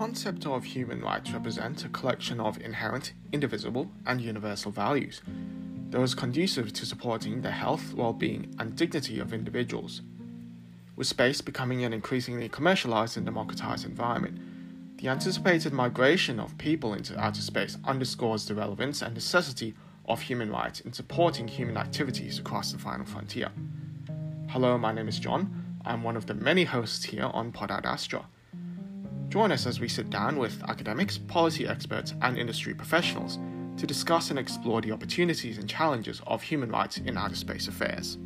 concept of human rights represents a collection of inherent, indivisible, and universal values, those conducive to supporting the health, well being, and dignity of individuals. With space becoming an increasingly commercialized and democratized environment, the anticipated migration of people into outer space underscores the relevance and necessity of human rights in supporting human activities across the final frontier. Hello, my name is John. I'm one of the many hosts here on Pod Astra. Join us as we sit down with academics, policy experts, and industry professionals to discuss and explore the opportunities and challenges of human rights in outer space affairs.